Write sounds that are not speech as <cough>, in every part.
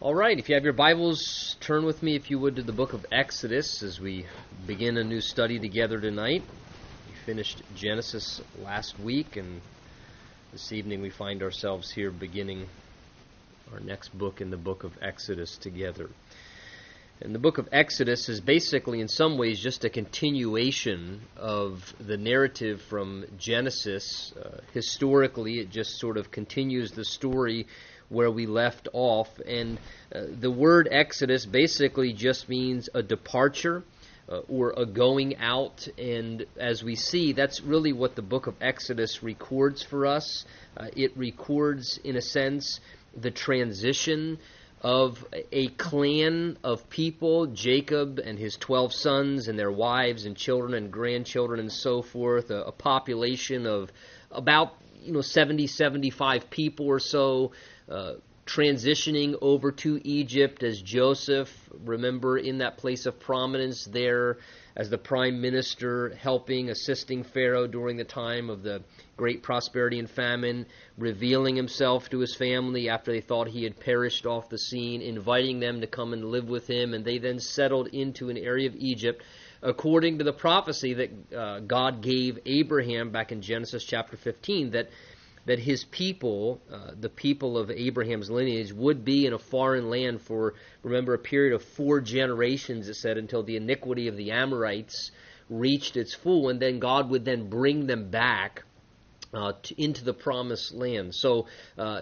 All right, if you have your Bibles, turn with me, if you would, to the book of Exodus as we begin a new study together tonight. We finished Genesis last week, and this evening we find ourselves here beginning our next book in the book of Exodus together. And the book of Exodus is basically, in some ways, just a continuation of the narrative from Genesis. Uh, historically, it just sort of continues the story where we left off. And uh, the word Exodus basically just means a departure. Uh, or a going out, and as we see, that's really what the book of Exodus records for us. Uh, it records, in a sense, the transition of a clan of people, Jacob and his 12 sons and their wives and children and grandchildren and so forth, a, a population of about you know 70 75 people or so uh, transitioning over to Egypt as Joseph, remember, in that place of prominence there as the prime minister, helping, assisting Pharaoh during the time of the great prosperity and famine, revealing himself to his family after they thought he had perished off the scene, inviting them to come and live with him, and they then settled into an area of Egypt according to the prophecy that uh, God gave Abraham back in Genesis chapter 15 that that his people, uh, the people of Abraham's lineage, would be in a foreign land for, remember, a period of four generations, it said, until the iniquity of the Amorites reached its full, and then God would then bring them back. Uh, to, into the promised land. So, uh,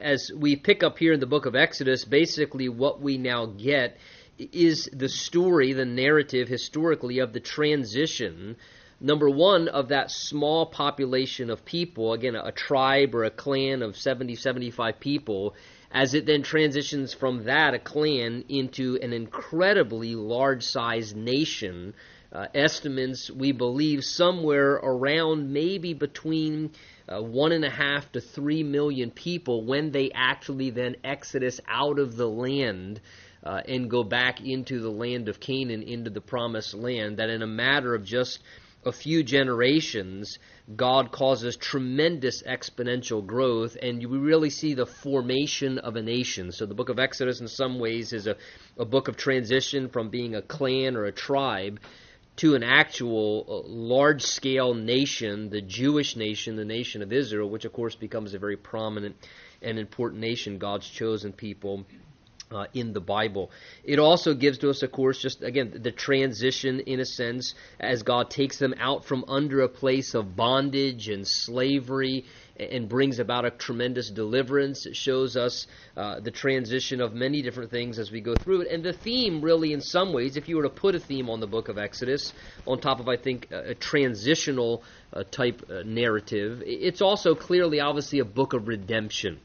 as we pick up here in the book of Exodus, basically what we now get is the story, the narrative historically of the transition number one, of that small population of people, again, a, a tribe or a clan of 70, 75 people, as it then transitions from that, a clan, into an incredibly large sized nation. Uh, estimates, we believe, somewhere around maybe between uh, one and a half to three million people when they actually then exodus out of the land uh, and go back into the land of Canaan, into the promised land. That in a matter of just a few generations, God causes tremendous exponential growth, and we really see the formation of a nation. So, the book of Exodus, in some ways, is a, a book of transition from being a clan or a tribe to an actual uh, large scale nation, the Jewish nation, the nation of Israel, which, of course, becomes a very prominent and important nation, God's chosen people uh, in the Bible. It also gives to us, of course, just again the transition in a sense as God takes them out from under a place of bondage and slavery and brings about a tremendous deliverance. It shows us uh, the transition of many different things as we go through it. And the theme, really, in some ways, if you were to put a theme on the book of Exodus, on top of, I think, a, transitional uh, type uh, narrative, it's also clearly, obviously, a book of redemption.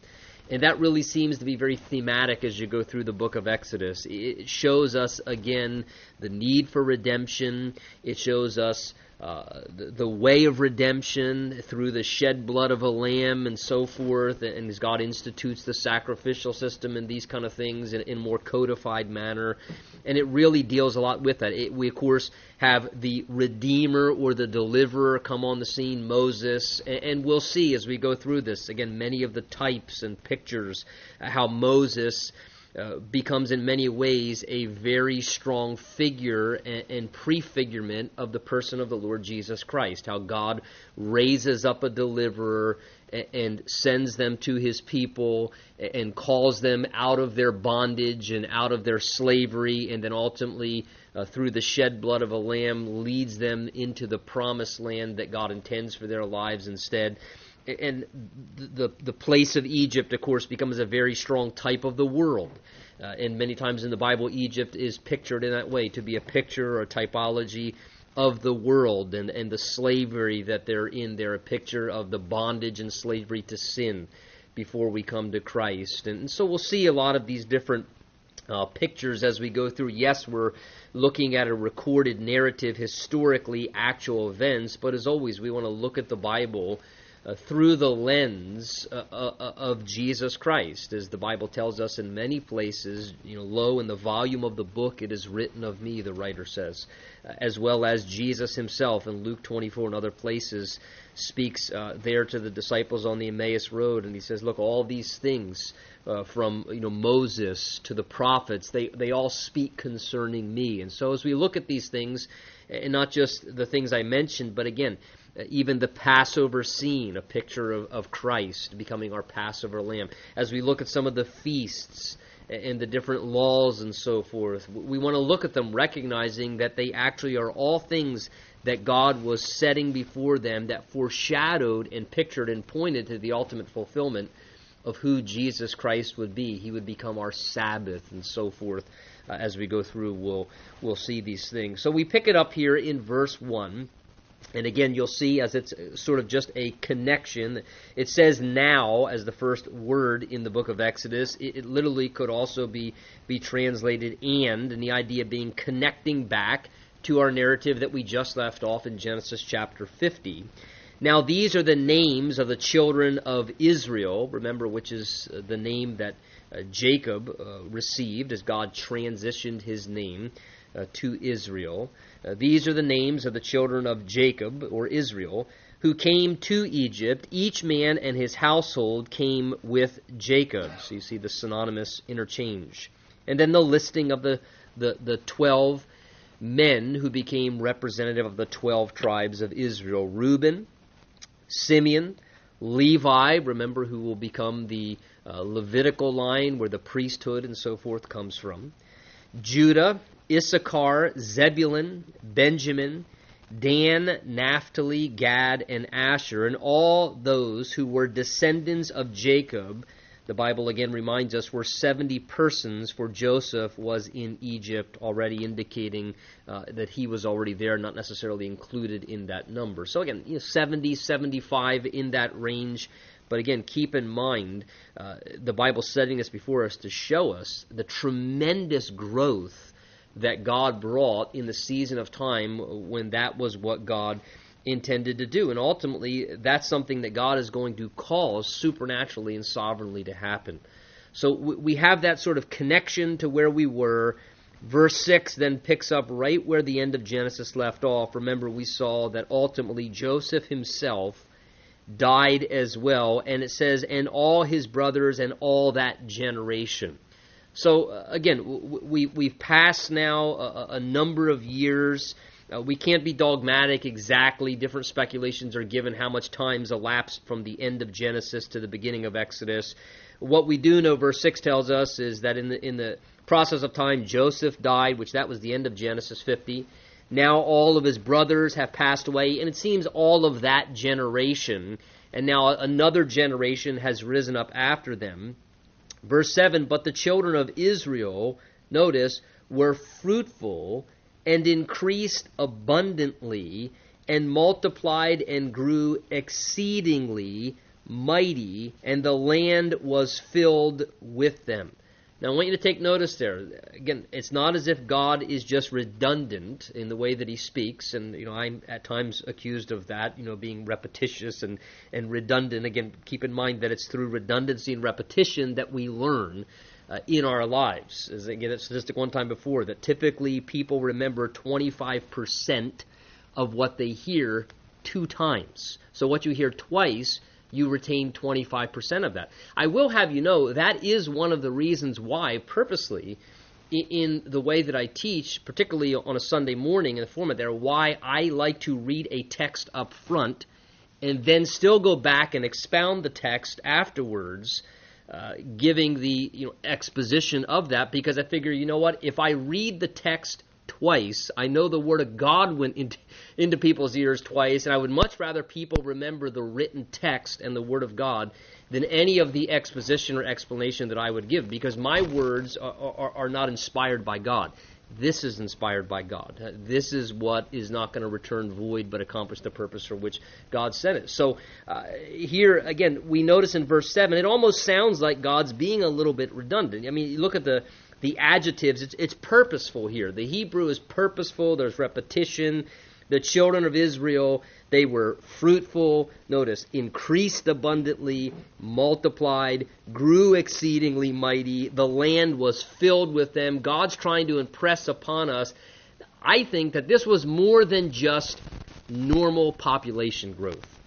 And that really seems to be very thematic as you go through the book of Exodus. It shows us, again, the need for redemption. It shows us uh, the, the, way of redemption through the shed blood of a lamb and so forth, and as God institutes the sacrificial system and these kind of things in, in more codified manner, and it really deals a lot with that. It, we of course have the redeemer or the deliverer come on the scene, Moses, and, and we'll see as we go through this again many of the types and pictures how Moses uh, becomes in many ways a very strong figure and, and, prefigurement of the person of the Lord Jesus Christ. How God raises up a deliverer and, and sends them to his people and, calls them out of their bondage and out of their slavery, and then ultimately, uh, through the shed blood of a lamb, leads them into the promised land that God intends for their lives instead and the the place of Egypt, of course, becomes a very strong type of the world. Uh, and many times in the Bible, Egypt is pictured in that way to be a picture or a typology of the world and, and the slavery that they're in. They're a picture of the bondage and slavery to sin before we come to Christ. And, and so we'll see a lot of these different uh, pictures as we go through. Yes, we're looking at a recorded narrative, historically actual events, but as always, we want to look at the Bible uh, through the lens uh, uh, uh, of Jesus Christ, as the Bible tells us in many places. You know, lo, in the volume of the book it is written of me, the writer says, uh, as well as Jesus himself in Luke 24 and other places speaks uh, there to the disciples on the Emmaus Road, and he says, "Look, all these things." from you know Moses to the prophets, they they all speak concerning me. And so as we look at these things, and not just the things I mentioned, but again, even the Passover scene, a picture of, of Christ becoming our Passover lamb. As we look at some of the feasts and the different laws and so forth, we want to look at them recognizing that they actually are all things that God was setting before them that foreshadowed and pictured and pointed to the ultimate fulfillment of who Jesus Christ would be. He would become our Sabbath and so forth. Uh, as we go through, we'll we'll see these things. So we pick it up here in verse one. And again, you'll see as it's sort of just a connection. It says now as the first word in the book of Exodus. It, it, literally could also be, be translated and, and the idea being connecting back to our narrative that we just left off in Genesis chapter 50. Now, these are the names of the children of Israel, remember, which is uh, the name that uh, Jacob uh, received as God transitioned his name uh, to Israel. Uh, these are the names of the children of Jacob, or Israel, who came to Egypt. Each man and his household came with Jacob. So you see the synonymous interchange. And then the listing of the, the, the 12 men who became representative of the 12 tribes of Israel Reuben, Simeon, Levi, remember who will become the uh, Levitical line where the priesthood and so forth comes from, Judah, Issachar, Zebulun, Benjamin, Dan, Naphtali, Gad, and Asher, and all those who were descendants of Jacob. The Bible again reminds us were 70 persons, for Joseph was in Egypt, already indicating uh, that he was already there, not necessarily included in that number. So again, you know, 70, 75 in that range. But again, keep in mind, uh, the Bible setting this before us to show us the tremendous growth that God brought in the season of time when that was what God intended to do. And ultimately, that's something that God is going to cause supernaturally and sovereignly to happen. So we have that sort of connection to where we were. Verse 6 then picks up right where the end of Genesis left off. Remember, we saw that ultimately Joseph himself died as well, and it says, and all his brothers and all that generation. So uh, again, we we've passed now a, a number of years. Uh, we can't be dogmatic exactly. Different speculations are given how much time's elapsed from the end of Genesis to the beginning of Exodus. What we do know, verse six tells us, is that in the in the process of time, Joseph died, which that was the end of Genesis 50. Now all of his brothers have passed away, and it seems all of that generation, and now another generation has risen up after them. Verse 7 But the children of Israel, notice, were fruitful and increased abundantly and multiplied and grew exceedingly mighty, and the land was filled with them. Now, I want you to take notice there. Again, it's not as if God is just redundant in the way that He speaks, and you know I'm at times accused of that, you know, being repetitious and and redundant. Again, keep in mind that it's through redundancy and repetition that we learn uh, in our lives. As again, a statistic one time before that typically people remember 25 percent of what they hear two times. So what you hear twice you retain 25% of that. I will have you know that is one of the reasons why, purposely, in the way that I teach, particularly on a Sunday morning in the format there, why I like to read a text up front and then still go back and expound the text afterwards, uh, giving the you know exposition of that because I figure you know what if I read the text twice. I know the Word of God went into, <laughs> into people's ears twice, and I would much rather people remember the written text and the Word of God than any of the exposition or explanation that I would give, because my words are, are, are not inspired by God. This is inspired by God. This is what is not going to return void but accomplish the purpose for which God sent it. So uh, here, again, we notice in verse 7, it almost sounds like God's being a little bit redundant. I mean, look at the the adjectives, it's, it's purposeful here. The Hebrew is purposeful, there's repetition. the children of Israel, they were fruitful, notice, increased abundantly, multiplied, grew exceedingly mighty. The land was filled with them. God's trying to impress upon us, I think, that this was more than just normal population growth.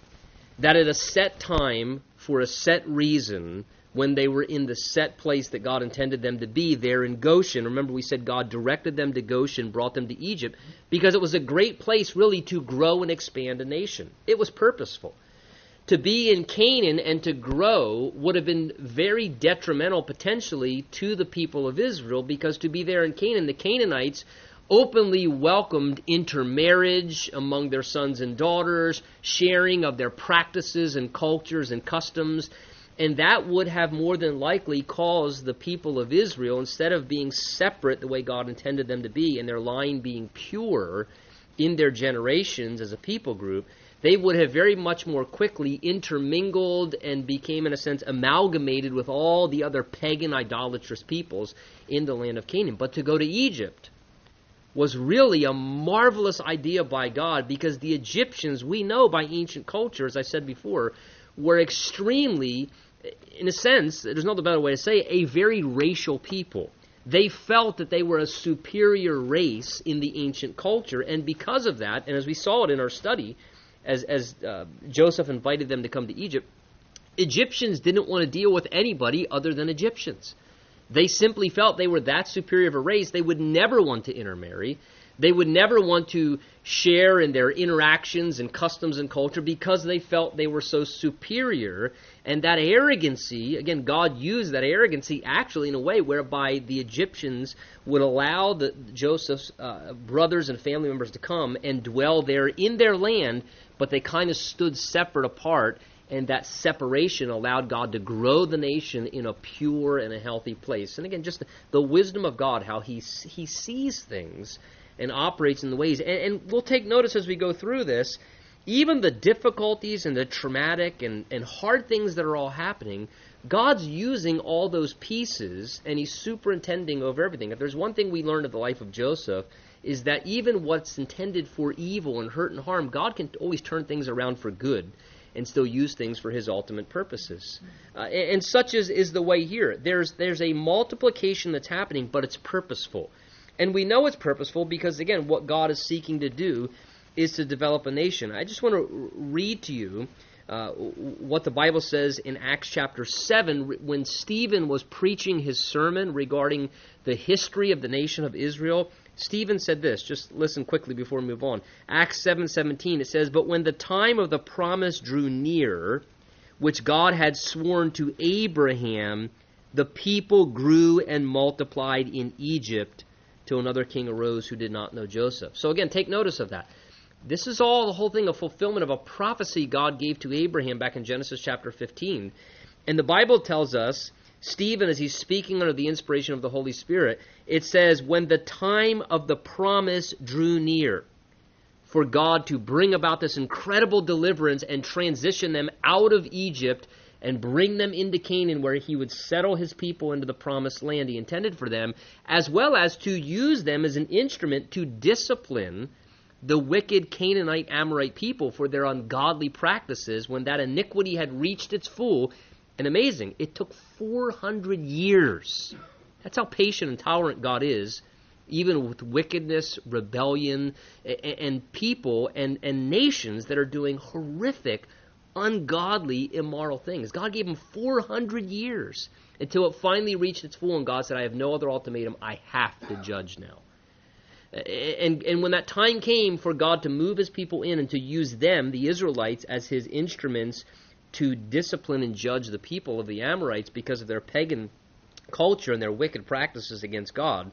That at a set time, for a set reason, when they were in the set place that God intended them to be there in Goshen. Remember, we said God directed them to Goshen, brought them to Egypt, because it was a great place really to grow and expand a nation. It was purposeful. To be in Canaan and to grow would have been very detrimental potentially to the people of Israel because to be there in Canaan, the Canaanites openly welcomed intermarriage among their sons and daughters, sharing of their practices and cultures and customs. And that would have more than likely caused the people of Israel, instead of being separate the way God intended them to be, and their line being pure in their generations as a people group, they would have very much more quickly intermingled and became, in a sense, amalgamated with all the other pagan idolatrous peoples in the land of Canaan. But to go to Egypt was really a marvelous idea by God because the Egyptians, we know by ancient culture, as I said before, were extremely, in a sense, there's no better way to say, it, a very racial people. They felt that they were a superior race in the ancient culture, and because of that, and as we saw it in our study, as, as uh, Joseph invited them to come to Egypt, Egyptians didn't want to deal with anybody other than Egyptians. They simply felt they were that superior of a race, they would never want to intermarry. They would never want to share in their interactions and customs and culture because they felt they were so superior. And that arrogancy, again, God used that arrogancy actually in a way whereby the Egyptians would allow the, Joseph's uh, brothers and family members to come and dwell there in their land, but they kind of stood separate apart. And that separation allowed God to grow the nation in a pure and a healthy place. And again, just the, wisdom of God, how He, he sees things and operates in the ways. And, and, we'll take notice as we go through this, even the difficulties and the traumatic and, and hard things that are all happening, God's using all those pieces and He's superintending over everything. If there's one thing we learned of the life of Joseph, is that even what's intended for evil and hurt and harm, God can always turn things around for good and still use things for his ultimate purposes. Uh, and, and, such is, is the way here. There's, there's a multiplication that's happening, but it's purposeful. And we know it's purposeful because, again, what God is seeking to do is to develop a nation. I just want to read to you uh, what the Bible says in Acts chapter 7 when Stephen was preaching his sermon regarding the history of the nation of Israel. Stephen said this, just listen quickly before we move on. Acts 7:17 it says, "But when the time of the promise drew near, which God had sworn to Abraham, the people grew and multiplied in Egypt." Till another king arose who did not know Joseph. So again, take notice of that. This is all the whole thing a fulfillment of a prophecy God gave to Abraham back in Genesis chapter 15. And the Bible tells us, Stephen, as he's speaking under the inspiration of the Holy Spirit, it says, When the time of the promise drew near, for God to bring about this incredible deliverance and transition them out of Egypt and bring them into Canaan where he would settle his people into the promised land he intended for them, as well as to use them as an instrument to discipline the wicked Canaanite Amorite people for their ungodly practices when that iniquity had reached its full. And amazing, it took 400 years. That's how patient and tolerant God is, even with wickedness, rebellion, and people and, and nations that are doing horrific ungodly, immoral things. God gave him 400 years until it finally reached its full, and God said, I have no other ultimatum. I have to judge now. And, and when that time came for God to move his people in and to use them, the Israelites, as his instruments to discipline and judge the people of the Amorites because of their pagan culture and their wicked practices against God,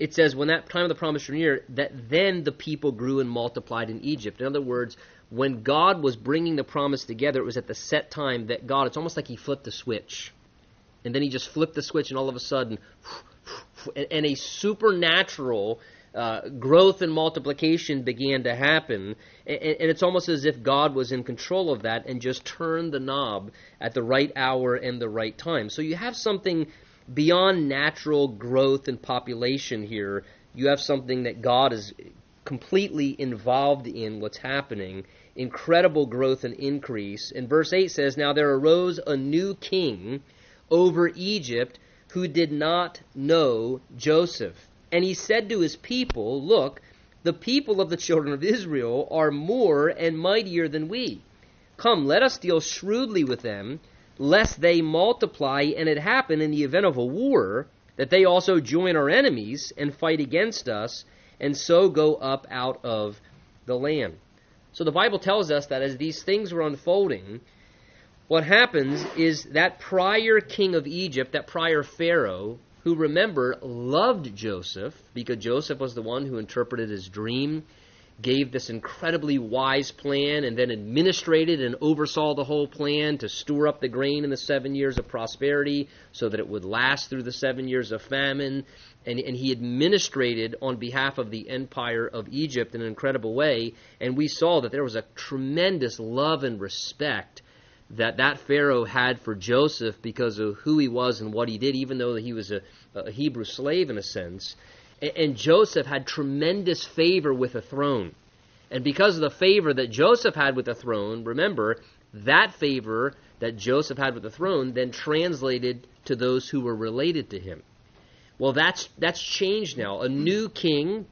it says, when that time of the promise drew near, that then the people grew and multiplied in Egypt. In other words, when God was bringing the promise together, it was at the set time that God, it's almost like He flipped the switch. And then He just flipped the switch, and all of a sudden, and a supernatural uh, growth and multiplication began to happen. And, and, it's almost as if God was in control of that and just turned the knob at the right hour and the right time. So you have something beyond natural growth and population here. You have something that God is completely involved in what's happening. Incredible growth and increase. And verse 8 says, Now there arose a new king over Egypt who did not know Joseph. And he said to his people, Look, the people of the children of Israel are more and mightier than we. Come, let us deal shrewdly with them, lest they multiply, and it happen in the event of a war that they also join our enemies and fight against us, and so go up out of the land. So the Bible tells us that as these things were unfolding, what happens is that prior king of Egypt, that prior Pharaoh, who remember loved Joseph because Joseph was the one who interpreted his dream, gave this incredibly wise plan, and then administrated and oversaw the whole plan to store up the grain in the seven years of prosperity so that it would last through the seven years of famine. And, and he administrated on behalf of the empire of Egypt in an incredible way. And we saw that there was a tremendous love and respect that that Pharaoh had for Joseph because of who he was and what he did, even though he was a, a Hebrew slave in a sense. And, and Joseph had tremendous favor with the throne. And because of the favor that Joseph had with the throne, remember, that favor that Joseph had with the throne then translated to those who were related to him. Well, that's that's changed now. A new king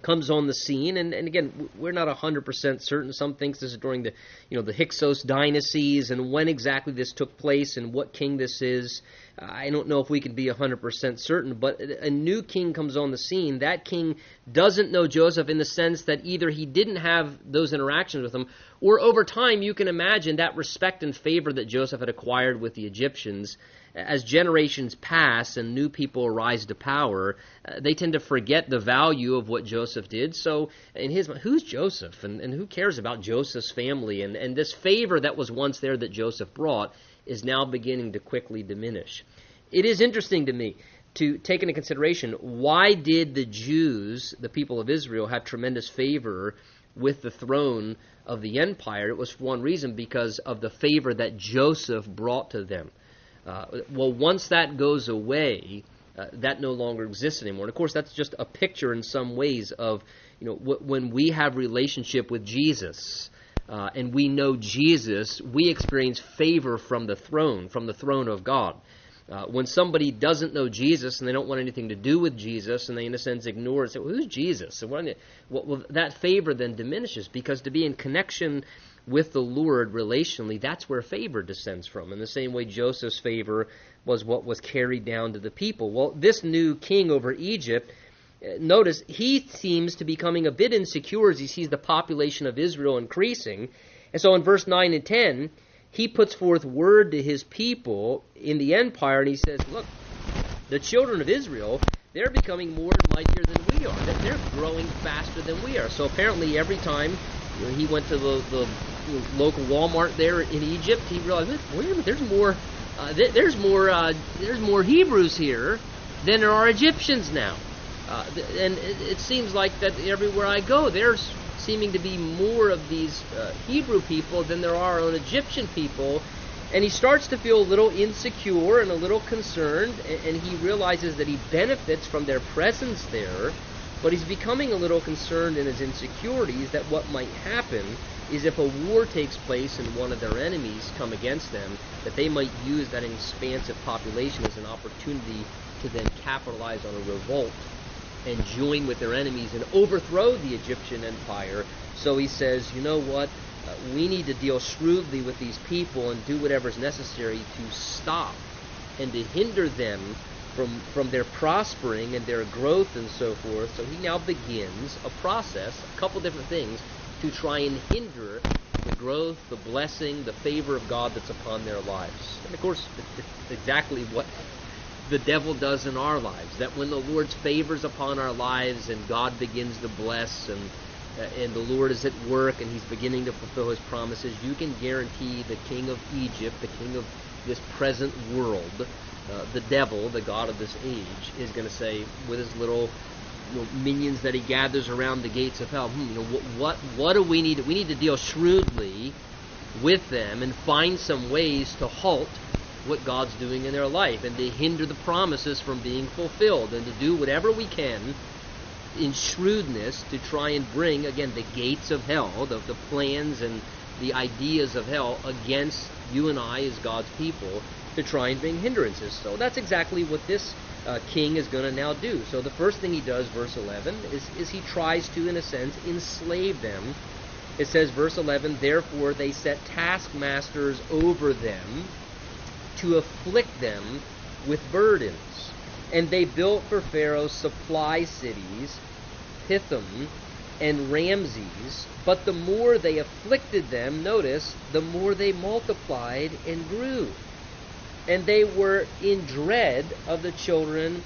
comes on the scene, and, and again, we're not hundred percent certain. Some thinks this is during the you know the Hyksos dynasties, and when exactly this took place, and what king this is. I don't know if we can be hundred percent certain, but a new king comes on the scene. That king doesn't know Joseph in the sense that either he didn't have those interactions with him, or over time you can imagine that respect and favor that Joseph had acquired with the Egyptians as generations pass and new people rise to power, uh, they tend to forget the value of what Joseph did. So, in his who's Joseph? And, and who cares about Joseph's family? And, and this favor that was once there that Joseph brought is now beginning to quickly diminish. It is interesting to me to take into consideration why did the Jews, the people of Israel, have tremendous favor with the throne of the empire? It was for one reason because of the favor that Joseph brought to them. Uh, well, once that goes away, uh, that no longer exists anymore. And of course, that's just a picture in some ways of you know when we have relationship with Jesus. Uh, and we know Jesus, we experience favor from the throne, from the throne of God. Uh, when somebody doesn't know Jesus and they don't want anything to do with Jesus and they, in a sense, ignore it, say, well, who's Jesus? well, well, that favor then diminishes because to be in connection with the Lord relationally, that's where favor descends from. In the same way, Joseph's favor was what was carried down to the people. Well, this new king over Egypt, uh, notice he seems to be becoming a bit insecure as he sees the population of Israel increasing. And so in verse 9 and 10, he puts forth word to his people in the empire and he says, Look, the children of Israel, they're becoming more and mightier than we are. That they're growing faster than we are. So apparently, every time he went to the, the local Walmart there in Egypt, he realized, wait a minute, there's more, uh, th- there's more, uh, there's more Hebrews here than there are Egyptians now. Uh, and it, it, seems like that everywhere I go, there's seeming to be more of these uh, Hebrew people than there are on Egyptian people. And he starts to feel a little insecure and a little concerned, and, and he realizes that he benefits from their presence there, but he's becoming a little concerned in his insecurities that what might happen is if a war takes place and one of their enemies come against them, that they might use that expansive population as an opportunity to then capitalize on a revolt and join with their enemies and overthrow the Egyptian empire. So he says, you know what? Uh, we need to deal shrewdly with these people and do whatever is necessary to stop and to hinder them from, from their prospering and their growth and so forth. So he now begins a process, a couple different things, to try and hinder the growth, the blessing, the favor of God that's upon their lives. And of course, it's <laughs> exactly what the devil does in our lives. That when the Lord's favors upon our lives and God begins to bless and uh, and the Lord is at work and He's beginning to fulfill His promises, you can guarantee the king of Egypt, the king of this present world, uh, the devil, the god of this age, is going to say with his little you know, minions that he gathers around the gates of hell. Hmm, you know, what, what what do we need? We need to deal shrewdly with them and find some ways to halt what God's doing in their life and to hinder the promises from being fulfilled and to do whatever we can in shrewdness to try and bring, again, the gates of hell, the, the plans and the ideas of hell against you and I as God's people to try and bring hindrances. So that's exactly what this uh, king is going to now do. So the first thing he does, verse 11, is, is he tries to, in a sense, enslave them. It says, verse 11, Therefore they set taskmasters over them to afflict them with burdens. And they built for Pharaoh supply cities, Pithom and Ramses. But the more they afflicted them, notice, the more they multiplied and grew. And they were in dread of the children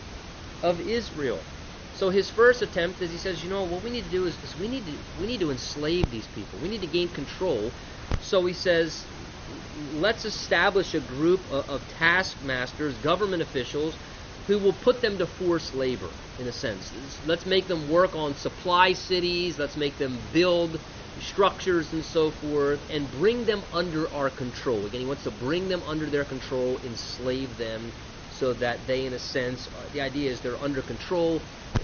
of Israel. So his first attempt is he says, you know, what we need to do is, we need to we need to enslave these people. We need to gain control. So he says, let's establish a group of, of taskmasters, government officials, who will put them to forced labor, in a sense. Let's make them work on supply cities, let's make them build structures and so forth, and bring them under our control. Again, he wants to bring them under their control, enslave them, so that they, in a sense, uh, the idea is they're under control.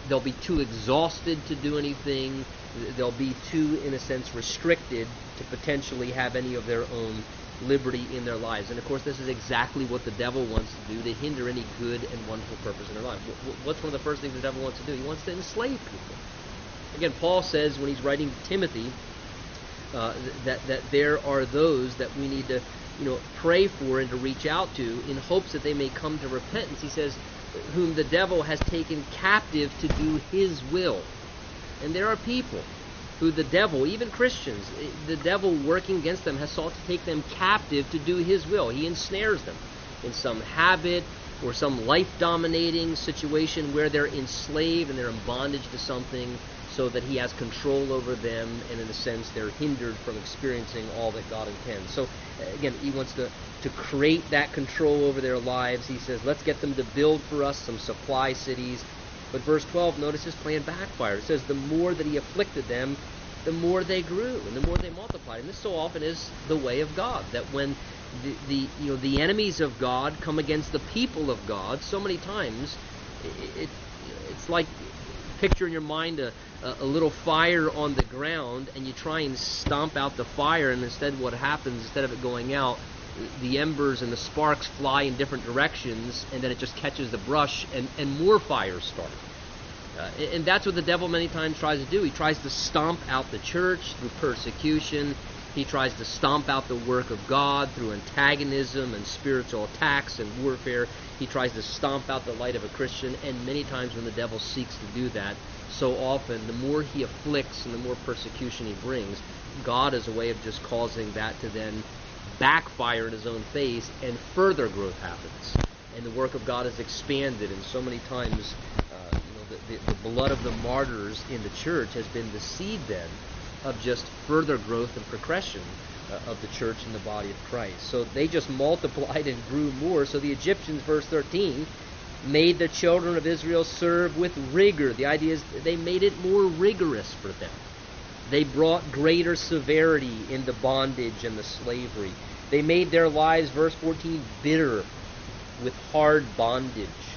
They'll be too exhausted to do anything. They'll be too, in a sense, restricted to potentially have any of their own liberty in their lives. And of course, this is exactly what the devil wants to do to hinder any good and wonderful purpose in their life. What's one of the first things the devil wants to do? He wants to enslave people. Again, Paul says when he's writing to Timothy uh, that that there are those that we need to you know pray for and to reach out to in hopes that they may come to repentance. He says, whom the devil has taken captive to do his will. And there are people who the devil, even Christians, the devil working against them has sought to take them captive to do his will. He ensnares them in some habit or some life dominating situation where they're enslaved and they're in bondage to something so that he has control over them and in a sense they're hindered from experiencing all that God intends. So again, he wants to to create that control over their lives. He says, let's get them to build for us some supply cities but verse 12, notice his plan backfired. It says, the more that he afflicted them, the more they grew and the more they multiplied. And this so often is the way of God, that when the, the you know the enemies of God come against the people of God, so many times it, it it's like picture in your mind a, a little fire on the ground and you try and stomp out the fire and instead what happens instead of it going out the embers and the sparks fly in different directions, and then it just catches the brush, and, and more fires start. Uh, and that's what the devil many times tries to do. He tries to stomp out the church through persecution. He tries to stomp out the work of God through antagonism and spiritual attacks and warfare. He tries to stomp out the light of a Christian, and many times when the devil seeks to do that, so often the more he afflicts and the more persecution he brings, God is a way of just causing that to then backfire in his own face, and further growth happens. And the work of God is expanded, and so many times, uh, you know, the, the, the blood of the martyrs in the church has been the seed then of just further growth and progression uh, of the church and the body of Christ. So they just <laughs> multiplied and grew more. So the Egyptians, verse 13, made the children of Israel serve with rigor. The idea is they made it more rigorous for them. They brought greater severity in the bondage and the slavery. They made their lives, verse 14, bitter with hard bondage.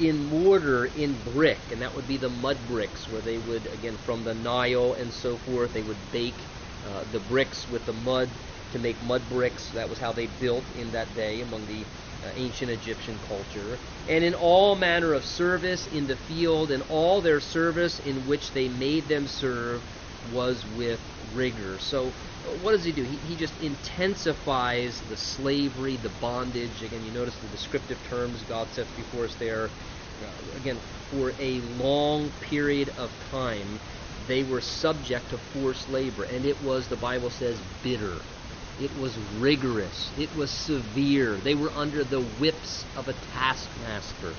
In mortar, in brick, and that would be the mud bricks, where they would, again, from the Nile and so forth, they would bake uh, the bricks with the mud to make mud bricks. That was how they built in that day among the uh, ancient Egyptian culture. And in all manner of service in the field, and all their service in which they made them serve, was with rigor. So, what does he do? He, he just intensifies the slavery, the bondage. Again, you notice the descriptive terms God sets before us there. Uh, again, for a long period of time, they were subject to forced labor, and it was, the Bible says, bitter. It was rigorous. It was severe. They were under the whips of a taskmaster.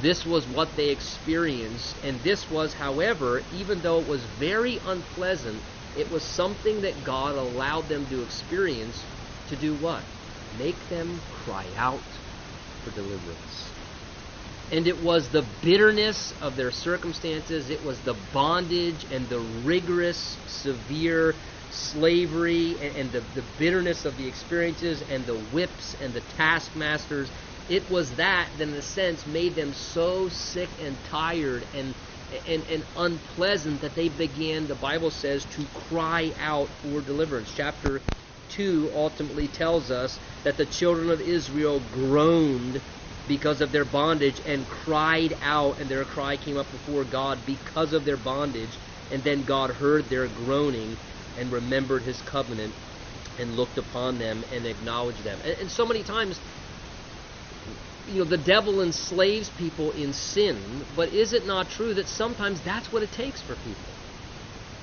This was what they experienced, and this was, however, even though it was very unpleasant, it was something that God allowed them to experience to do what? Make them cry out for deliverance. And it was the bitterness of their circumstances, it was the bondage and the rigorous, severe slavery and, and the, the bitterness of the experiences and the whips and the taskmasters it was that that in a sense made them so sick and tired and and, and unpleasant that they began, the Bible says, to cry out for deliverance. Chapter 2 ultimately tells us that the children of Israel groaned because of their bondage and cried out, and their cry came up before God because of their bondage. And then God heard their groaning and remembered his covenant and looked upon them and acknowledged them. And, and so many times, you know, the devil enslaves people in sin, but is it not true that sometimes that's what it takes for people?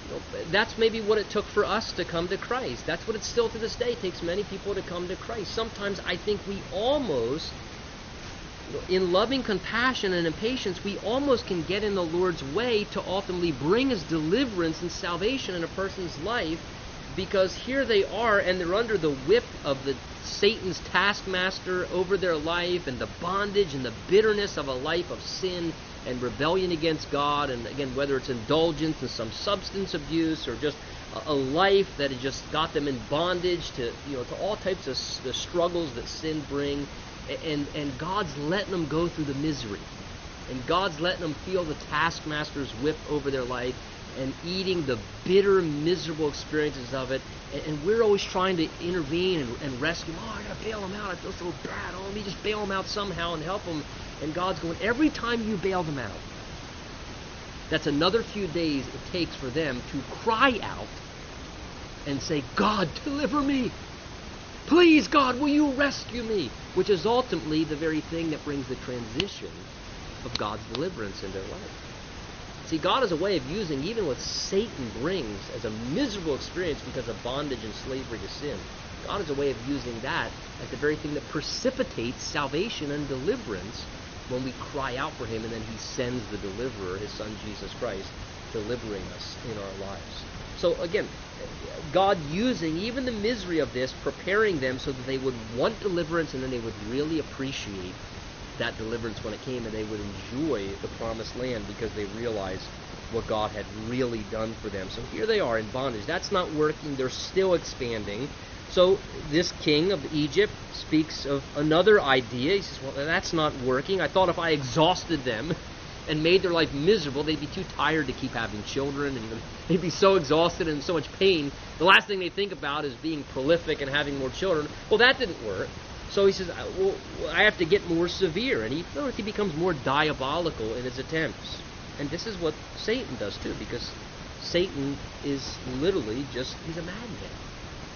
You know, that's maybe what it took for us to come to Christ. That's what it still to this day takes many people to come to Christ. Sometimes I think we almost, in loving compassion and in patience, we almost can get in the Lord's way to ultimately bring His deliverance and salvation in a person's life because here they are and they're under the whip of the Satan's taskmaster over their life and the bondage and the bitterness of a life of sin and rebellion against God and again whether it's indulgence and some substance abuse or just a, life that has just got them in bondage to you know to all types of the struggles that sin bring. And and God's letting them go through the misery. And God's letting them feel the taskmaster's whip over their life and eating the bitter, miserable experiences of it. And, and we're always trying to intervene and, and rescue them. Oh, I gotta bail them out. I feel so bad. Oh, let me just bail them out somehow and help them. And God's going, every time you bail them out, that's another few days it takes for them to cry out and say, God, deliver me. Please, God, will you rescue me? Which is ultimately the very thing that brings the transition of God's deliverance in their life. See, God has a way of using even what Satan brings as a miserable experience because of bondage and slavery to sin. God has a way of using that as the very thing that precipitates salvation and deliverance when we cry out for Him and then He sends the deliverer, His Son Jesus Christ, delivering us in our lives. So again, God using even the misery of this, preparing them so that they would want deliverance and then they would really appreciate that deliverance when it came and they would enjoy the promised land because they realized what God had really done for them. So here they are in bondage. That's not working. They're still expanding. So this king of Egypt speaks of another idea. He says, Well, that's not working. I thought if I exhausted them and made their life miserable, they'd be too tired to keep having children and <laughs> they'd be so exhausted and in so much pain. The last thing they think about is being prolific and having more children. Well, that didn't work. So he says, well, I have to get more severe. And he, notice he becomes more diabolical in his attempts. And this is what Satan does too, because Satan is literally just, he's a madman.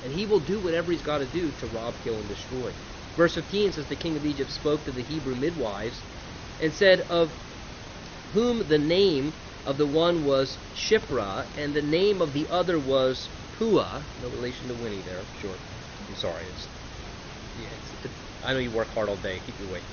And he will do whatever he's got to do to rob, kill, and destroy. Verse 15 says, The king of Egypt spoke to the Hebrew midwives and said, Of whom the name of the one was Shiphrah, and the name of the other was Puah. No relation to Winnie there, sure. I'm sorry. It's, I know you work hard all day. Keep you awake.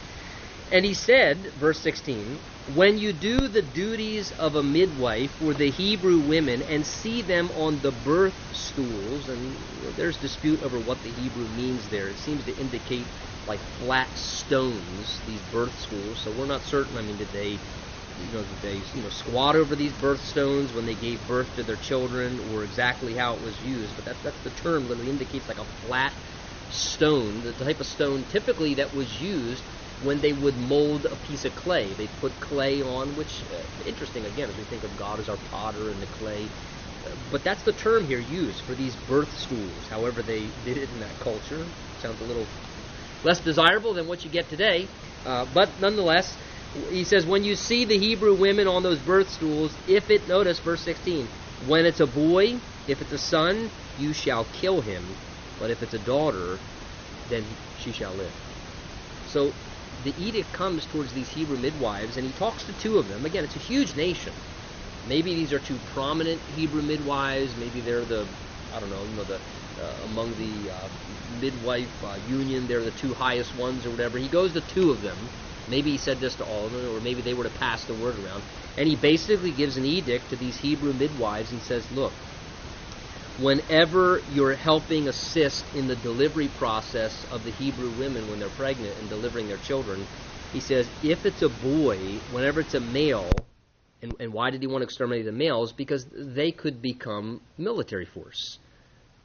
And he said, verse 16, When you do the duties of a midwife for the Hebrew women and see them on the birth stools, and there's dispute over what the Hebrew means there. It seems to indicate like flat stones, these birth stools. So we're not certain. I mean, did they, you know, did they, you know, squat over these birth stones when they gave birth to their children, or exactly how it was used? But that's that's the term. Literally indicates like a flat stone, the type of stone typically that was used when they would mold a piece of clay. They put clay on, which uh, interesting again as we think of God as our potter and the clay. Uh, but that's the term here used for these birth stools. However, they did it in that culture. Sounds a little less desirable than what you get today. Uh, but nonetheless, he says, when you see the Hebrew women on those birth stools, if it, notice verse 16, when it's a boy, if it's a son, you shall kill him. But if it's a daughter, then she shall live. So the edict comes towards these Hebrew midwives, and he talks to two of them. Again, it's a huge nation. Maybe these are two prominent Hebrew midwives. Maybe they're the, I don't know, you know, the uh, among the uh, midwife uh, union, they're the two highest ones or whatever. He goes to two of them. Maybe he said this to all of them, or maybe they were to pass the word around. And he basically gives an edict to these Hebrew midwives and says, look, whenever you're helping assist in the delivery process of the Hebrew women when they're pregnant and delivering their children, he says, if it's a boy, whenever it's a male, and, and why did he want to exterminate the males? Because they could become military force.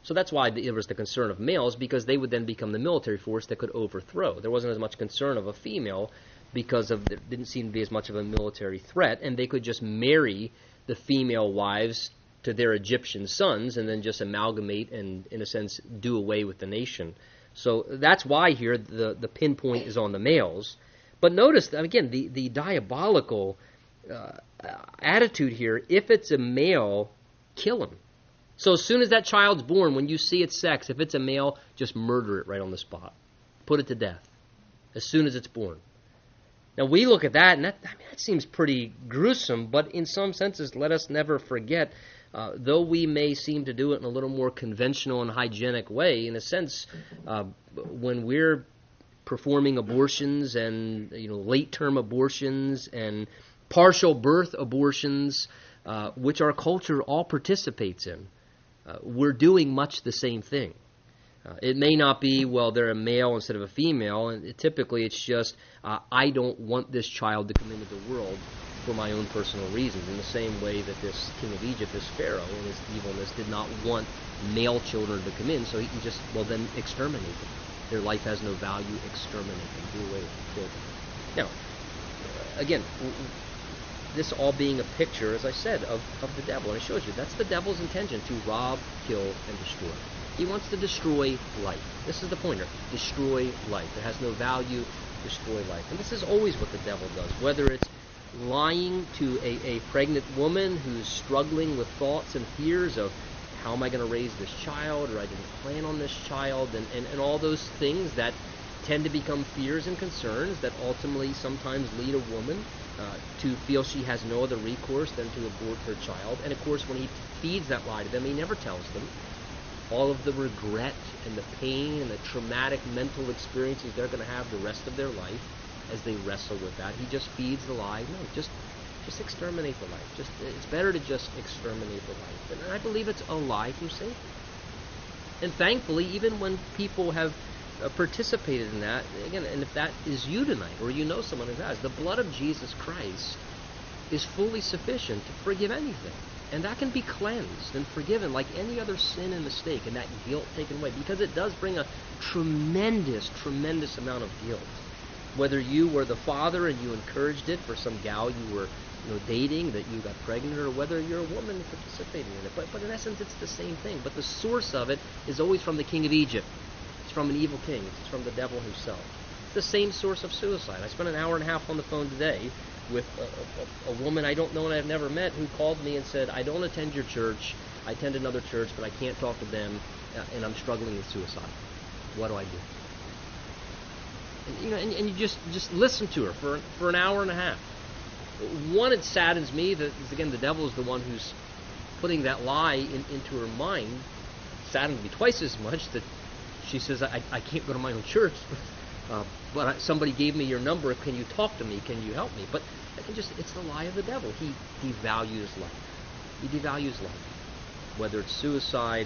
So that's why there was the concern of males, because they would then become the military force that could overthrow. There wasn't as much concern of a female because of there didn't seem to be as much of a military threat, and they could just marry the female wives to their Egyptian sons and then just amalgamate and, in a sense, do away with the nation. So that's why here the, the pinpoint is on the males. But notice, again, the, the diabolical uh, attitude here if it's a male, kill him. So as soon as that child's born, when you see its sex, if it's a male, just murder it right on the spot. Put it to death as soon as it's born. Now we look at that, and that, I mean, that seems pretty gruesome, but in some senses, let us never forget, uh, though we may seem to do it in a little more conventional and hygienic way, in a sense, uh, when we're performing abortions and you know late term abortions and partial birth abortions, uh, which our culture all participates in, uh, we're doing much the same thing. Uh, it may not be, well, they're a male instead of a female, and typically it's just, I don't want this child to come into the world for my own personal reasons. In the same way that this king of Egypt, this Pharaoh, in his evilness, did not want male children to come in, so he can just, well, then exterminate them. Their life has no value, exterminate them, do away with them, kill them. Now, again, this all being a picture, as I said, of, of the devil. And it shows you that's the devil's intention to rob, kill, and destroy. He wants to destroy life. This is the pointer. Destroy life. It has no value. Destroy life. And this is always what the devil does. Whether it's lying to a, a pregnant woman who's struggling with thoughts and fears of how am I going to raise this child or I didn't plan on this child and, and, and all those things that tend to become fears and concerns that ultimately sometimes lead a woman uh, to feel she has no other recourse than to abort her child. And of course, when he feeds that lie to them, he never tells them all of the regret and the pain and the traumatic mental experiences they're going to have the rest of their life as they wrestle with that. He just feeds the lie. No, just just exterminate the life. Just it's better to just exterminate the life. And I believe it's a lie from Satan. And thankfully, even when people have uh, participated in that, again, and if that is you tonight, or you know someone who has, the blood of Jesus Christ is fully sufficient to forgive anything. And that can be cleansed and forgiven like any other sin and mistake, and that guilt taken away, because it does bring a tremendous, tremendous amount of guilt. Whether you were the father and you encouraged it for some gal you were you know, dating that you got pregnant, or whether you're a woman participating in it. But, but in essence, it's the same thing. But the source of it is always from the king of Egypt. It's from an evil king. It's from the devil himself. It's the same source of suicide. I spent an hour and a half on the phone today with a, a, a, woman I don't know and I've never met who called me and said, I don't attend your church. I attend another church, but I can't talk to them, uh, and I'm struggling with suicide. What do I do? And, you know, and, and, you just just listen to her for for an hour and a half. One, it saddens me that again the devil is the one who's putting that lie in, into her mind. Saddens me twice as much that she says I, I can't go to my own church. <laughs> Uh, but I, somebody gave me your number. Can you talk to me? Can you help me? But I can just, it's the lie of the devil. He devalues life. He devalues life. Whether it's suicide,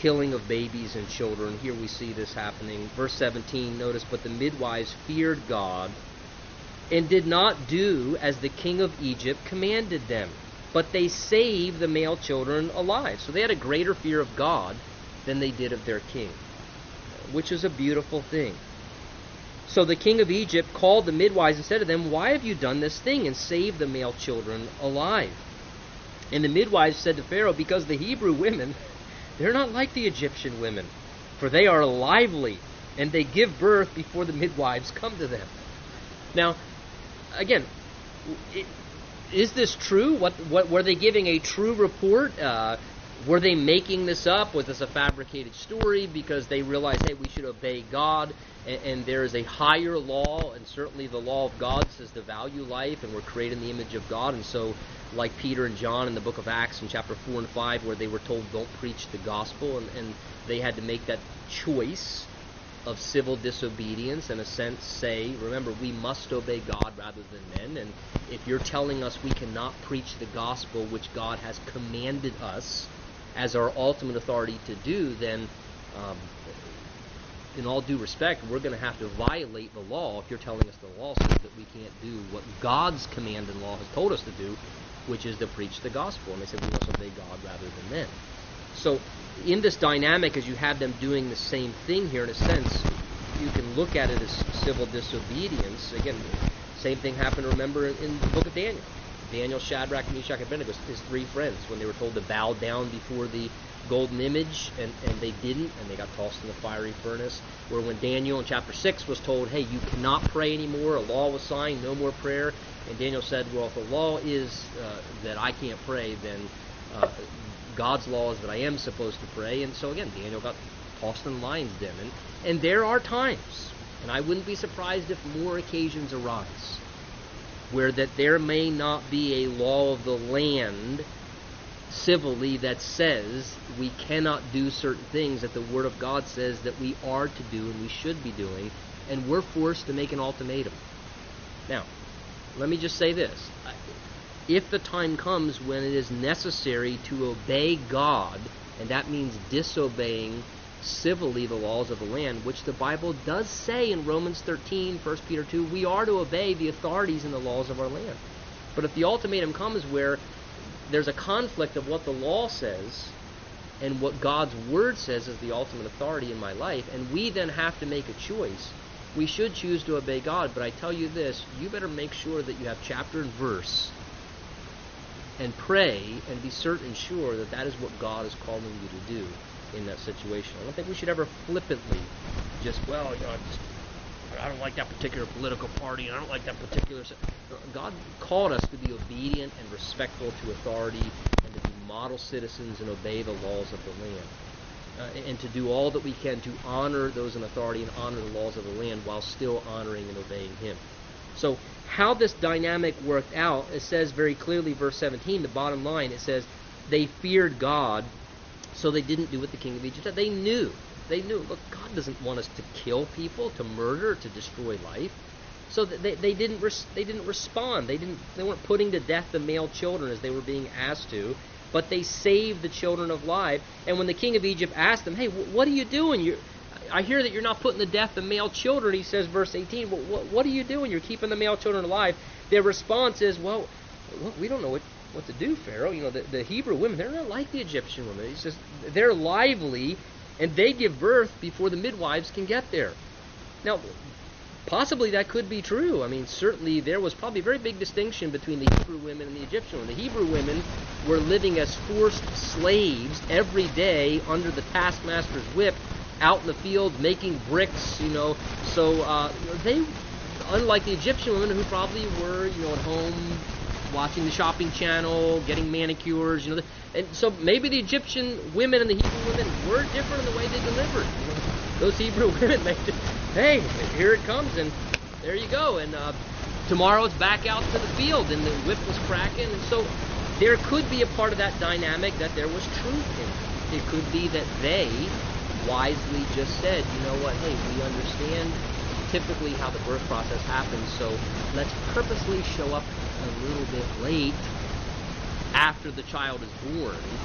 killing of babies and children. Here we see this happening. Verse 17, notice, but the midwives feared God and did not do as the king of Egypt commanded them, but they saved the male children alive. So they had a greater fear of God than they did of their king, which is a beautiful thing. So the king of Egypt called the midwives and said to them, Why have you done this thing and saved the male children alive? And the midwives said to Pharaoh, Because the Hebrew women, they're not like the Egyptian women, for they are lively, and they give birth before the midwives come to them. Now, again, is this true? What, what were they giving a true report? Uh, were they making this up? Was this a fabricated story because they realized, hey, we should obey God? And, and there is a higher law, and certainly the law of God says to value life, and we're created in the image of God, and so like Peter and John in the book of Acts in chapter 4 and 5, where they were told, don't preach the gospel, and, and they had to make that choice of civil disobedience, in a sense, say, remember, we must obey God rather than men, and if you're telling us we cannot preach the gospel which God has commanded us as our ultimate authority to do, then um, in all due respect, we're going to have to violate the law if you're telling us the law says that we can't do what God's command and law has told us to do, which is to preach the gospel. And they said we must obey God rather than men. So, in this dynamic, as you have them doing the same thing here, in a sense, you can look at it as civil disobedience. Again, Same thing happened, remember, in, the book of Daniel. Daniel, Shadrach, Meshach, and Abednego, his three friends, when they were told to bow down before the golden image, and, and they didn't, and they got tossed in the fiery furnace. Where when Daniel in chapter 6 was told, hey, you cannot pray anymore, a law was signed, no more prayer, and Daniel said, well, if the law is uh, that I can't pray, then uh, God's law is that I am supposed to pray. And so again, Daniel got tossed in the lion's den. And, and there are times, and I wouldn't be surprised if more occasions arise, where that there may not be a law of the land civilly that says we cannot do certain things that the Word of God says that we are to do and we should be doing, and we're forced to make an ultimatum. Now, let me just say this. If the time comes when it is necessary to obey God, and that means disobeying civilly the laws of the land, which the Bible does say in Romans 13, 1 Peter 2, we are to obey the authorities and the laws of our land. But if the ultimatum comes where there's a conflict of what the law says and what God's word says is the ultimate authority in my life, and we then have to make a choice. We should choose to obey God, but I tell you this, you better make sure that you have chapter and verse and pray and be certain sure that that is what God is calling you to do in that situation. I don't think we should ever flippantly just, well, you know, just I don't like that particular political party, and I don't like that particular. God called us to be obedient and respectful to authority, and to be model citizens and obey the laws of the land, uh, and to do all that we can to honor those in authority and honor the laws of the land while still honoring and obeying Him. So, how this dynamic worked out, it says very clearly, verse 17, the bottom line, it says, they feared God, so they didn't do what the king of Egypt said. They knew they knew, look, God doesn't want us to kill people, to murder, to destroy life. So they, they didn't res- they didn't respond. They didn't they weren't putting to death the male children as they were being asked to, but they saved the children of life. And when the king of Egypt asked them, "Hey, what are you doing? You I hear that you're not putting to death the male children." He says, verse 18, well, what, what are you doing? You're keeping the male children alive." Their response is, "Well, we don't know what what to do, Pharaoh. You know, the, the Hebrew women, they're not like the Egyptian women. He says they're lively and they give birth before the midwives can get there. Now, possibly that could be true. I mean, certainly there was probably a very big distinction between the Hebrew women and the Egyptian women. The Hebrew women were living as forced slaves every day under the taskmaster's whip out in the field making bricks, you know. So uh, they, unlike the Egyptian women who probably were, you know, at home watching the shopping channel, getting manicures, you know. And so maybe the Egyptian women and the Hebrew women were different in the way they delivered. You know, those Hebrew women, they just, hey, here it comes, and there you go. And uh, tomorrow it's back out to the field, and the whip was cracking. And so there could be a part of that dynamic that there was truth in. It could be that they wisely just said, you know what, hey, we understand typically how the birth process happens, so let's purposely show up a little bit late after the child is born.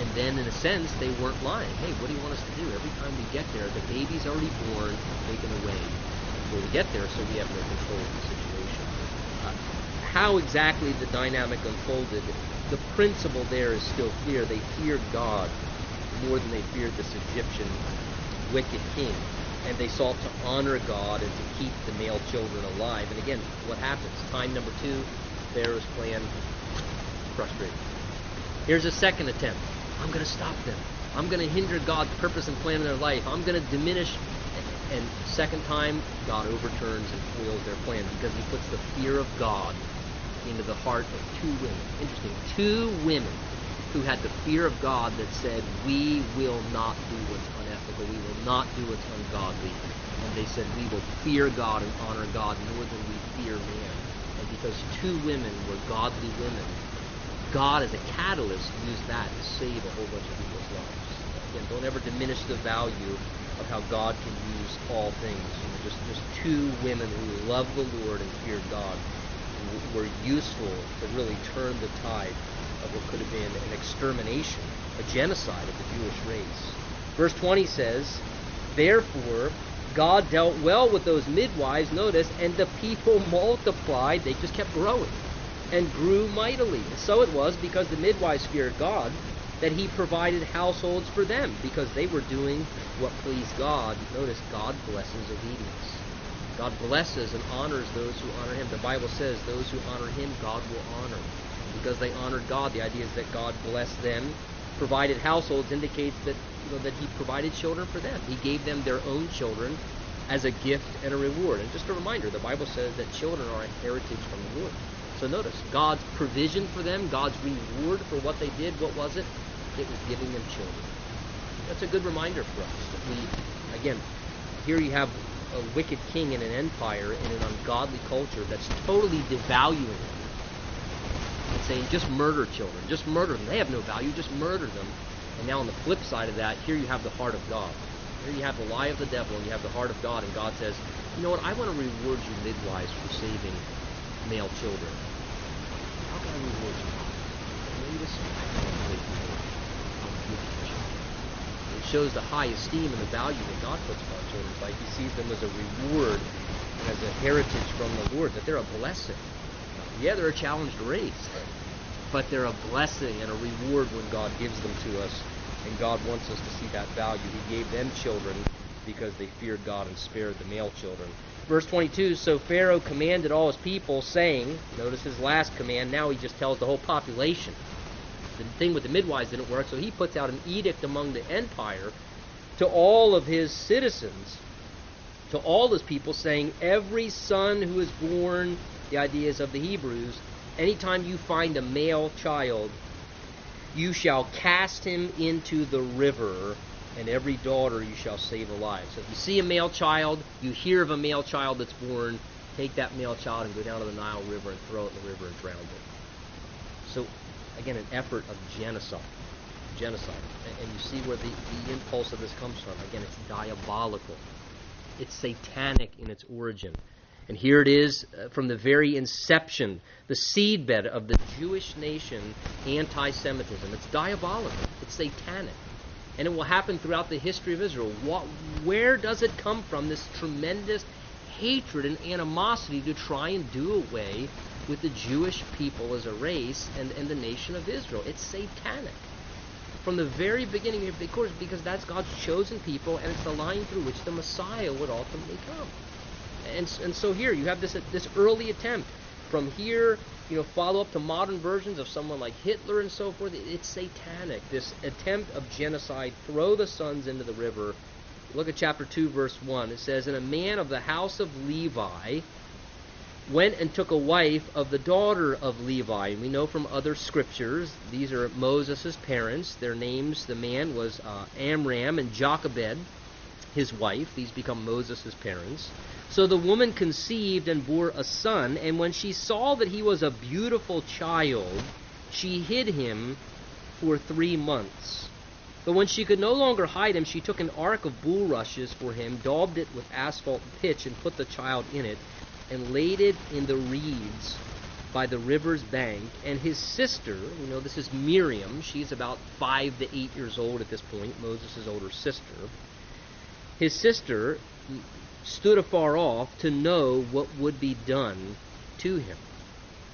And then, in a sense, they weren't lying. Hey, what do you want us to do? Every time we get there, the baby's already born, taken away before we get there, so we have no control of the situation. Uh, how exactly the dynamic unfolded, the principle there is still clear. They feared God more than they feared this Egyptian wicked king. And they sought to honor God and to keep the male children alive. And again, what happens? Time number two, Pharaoh's plan frustrated. Here's a second attempt. I'm going to stop them. I'm going to hinder God's purpose and plan in their life. I'm going to diminish. And second time, God overturns and foils their plan because he puts the fear of God into the heart of two women. Interesting. Two women who had the fear of God that said, We will not do what's unethical. We will not do what's ungodly. And they said, We will fear God and honor God more than we fear man. And because two women were godly women, God as a catalyst used that to save a whole bunch of people's lives. Again, don't ever diminish the value of how God can use all things. You know, just, just two women who loved the Lord and feared God were useful to really turn the tide of what could have been an extermination, a genocide of the Jewish race. Verse 20 says, Therefore, God dealt well with those midwives, notice, and the people multiplied. They just kept growing and grew mightily. And so it was because the midwives feared God that he provided households for them because they were doing what pleased God. Notice God blesses obedience. God blesses and honors those who honor him. The Bible says those who honor him, God will honor. because they honored God, the idea is that God blessed them. Provided households indicates that you know that he provided children for them. He gave them their own children as a gift and a reward. And just a reminder, the Bible says that children are a heritage from the Lord. So notice, God's provision for them, God's reward for what they did, what was it? It was giving them children. That's a good reminder for us. That we, again, here you have a wicked king in an empire in an ungodly culture that's totally devaluing them. And saying, just murder children, just murder them. They have no value, just murder them. And now on the flip side of that, here you have the heart of God. Here you have the lie of the devil and you have the heart of God, and God says, you know what, I want to reward you midwives for saving male children. How can I reward you? Greatest It shows the high esteem and the value that God puts upon children's life. He sees them as a reward and as a heritage from the Lord, that they're a blessing. Yeah, they're a challenged race, but they're a blessing and a reward when God gives them to us. And God wants us to see that value. He gave them children because they feared God and spared the male children. Verse 22 So Pharaoh commanded all his people, saying, Notice his last command, now he just tells the whole population. The thing with the midwives didn't work, so he puts out an edict among the empire to all of his citizens, to all his people, saying, Every son who is born, the ideas of the Hebrews, anytime you find a male child, you shall cast him into the river, and every daughter you shall save alive. So if you see a male child, you hear of a male child that's born, take that male child and go down to the Nile River and throw it in the river and drown it. So, again, an effort of genocide. Genocide. And you see where the, the impulse of this comes from. Again, it's diabolical. It's satanic in its origin. And here it is uh, from the very inception, the seedbed of the Jewish nation anti Semitism. It's diabolical, it's satanic. And it will happen throughout the history of Israel. What, where does it come from, this tremendous hatred and animosity to try and do away with the Jewish people as a race and, and the nation of Israel? It's satanic. From the very beginning, of the course, because that's God's chosen people, and it's the line through which the Messiah would ultimately come and and so here you have this this early attempt from here you know follow up to modern versions of someone like Hitler and so forth. It's satanic. This attempt of genocide throw the sons into the river. Look at chapter 2 verse 1 it says and a man of the house of Levi went and took a wife of the daughter of Levi. And we know from other scriptures these are Moses' parents. Their names the man was uh, Amram and Jochebed his wife these become Moses' parents so the woman conceived and bore a son, and when she saw that he was a beautiful child, she hid him for three months. But when she could no longer hide him, she took an ark of bulrushes for him, daubed it with asphalt and pitch, and put the child in it, and laid it in the reeds by the river's bank. And his sister, you know, this is Miriam, she's about five to eight years old at this point, Moses' older sister. His sister stood afar off to know what would be done to him.